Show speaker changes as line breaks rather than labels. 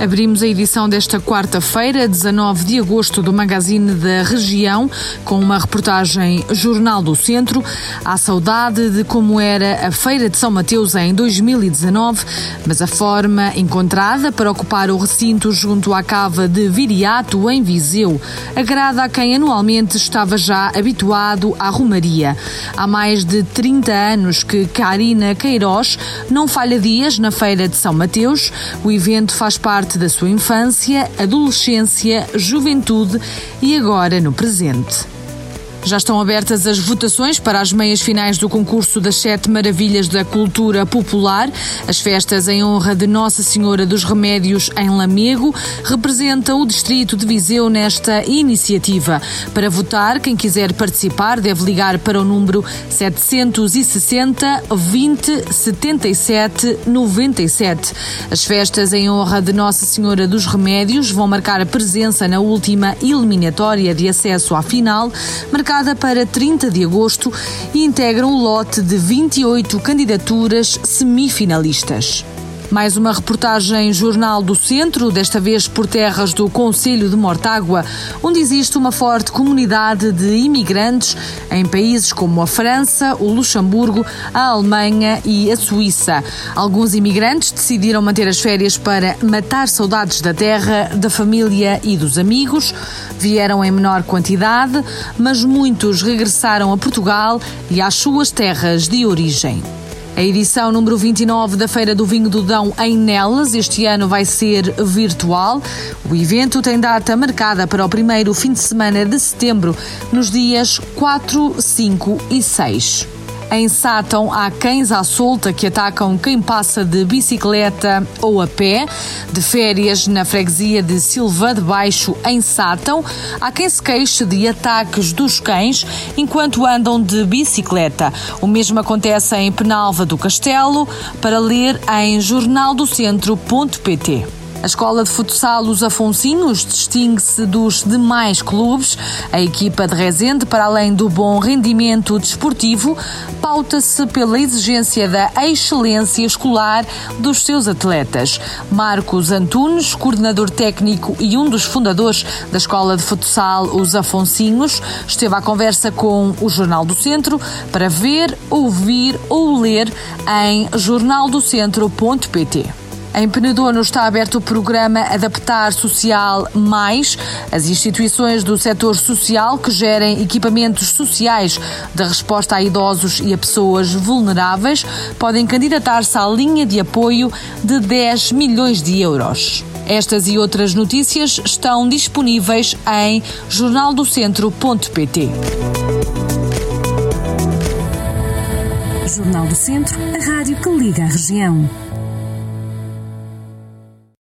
Abrimos a edição desta quarta-feira, 19 de agosto, do Magazine da Região, com uma reportagem Jornal do Centro, à saudade de como era a Feira de São Mateus em 2019, mas a forma encontrada para ocupar o recinto junto à cava de Viriato, em Viseu, agrada a quem anualmente estava já habituado à romaria. Há mais de 30 anos que Karina Queiroz não falha dias na Feira de São Mateus. O evento faz parte parte da sua infância, adolescência, juventude e agora no presente. Já estão abertas as votações para as meias finais do concurso das Sete Maravilhas da Cultura Popular. As festas em honra de Nossa Senhora dos Remédios em Lamego representam o distrito de Viseu nesta iniciativa. Para votar, quem quiser participar deve ligar para o número 760 20 77 97. As festas em honra de Nossa Senhora dos Remédios vão marcar a presença na última eliminatória de acesso à final, marcada marcada para 30 de agosto e integram um lote de 28 candidaturas semifinalistas. Mais uma reportagem Jornal do Centro, desta vez por terras do Conselho de Mortágua, onde existe uma forte comunidade de imigrantes em países como a França, o Luxemburgo, a Alemanha e a Suíça. Alguns imigrantes decidiram manter as férias para matar saudades da terra, da família e dos amigos. Vieram em menor quantidade, mas muitos regressaram a Portugal e às suas terras de origem. A edição número 29 da Feira do Vinho do Dão em Nelas este ano vai ser virtual. O evento tem data marcada para o primeiro fim de semana de setembro, nos dias 4, 5 e 6. Em Sátão há cães à solta que atacam quem passa de bicicleta ou a pé. De férias na freguesia de Silva de Baixo, em Sátão, há quem se queixe de ataques dos cães enquanto andam de bicicleta. O mesmo acontece em Penalva do Castelo, para ler em jornaldocentro.pt. A escola de futsal Os Afonsinhos distingue-se dos demais clubes. A equipa de Rezende, para além do bom rendimento desportivo, pauta-se pela exigência da excelência escolar dos seus atletas. Marcos Antunes, coordenador técnico e um dos fundadores da escola de futsal Os Afonsinhos, esteve à conversa com o Jornal do Centro para ver, ouvir ou ler em jornaldocentro.pt. Em Penedono está aberto o programa Adaptar Social Mais. As instituições do setor social que gerem equipamentos sociais de resposta a idosos e a pessoas vulneráveis podem candidatar-se à linha de apoio de 10 milhões de euros. Estas e outras notícias estão disponíveis em jornaldocentro.pt.
Jornal do Centro, a rádio que liga a região.